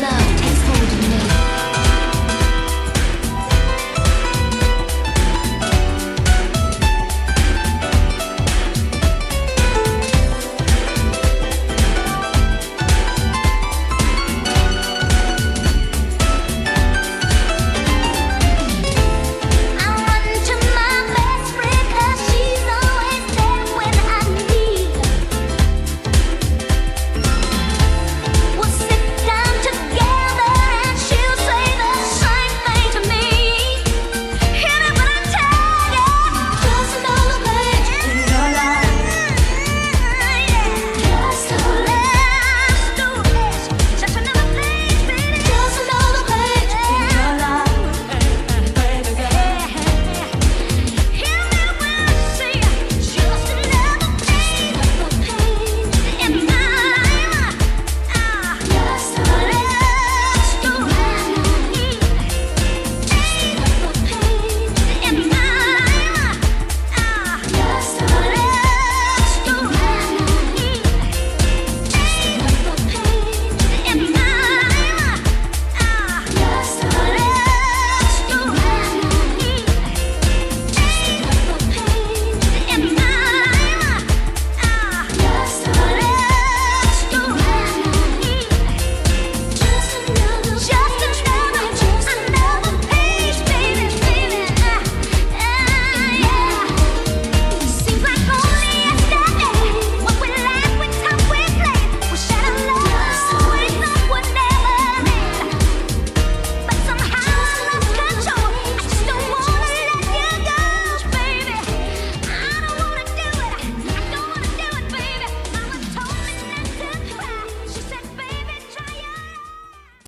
love.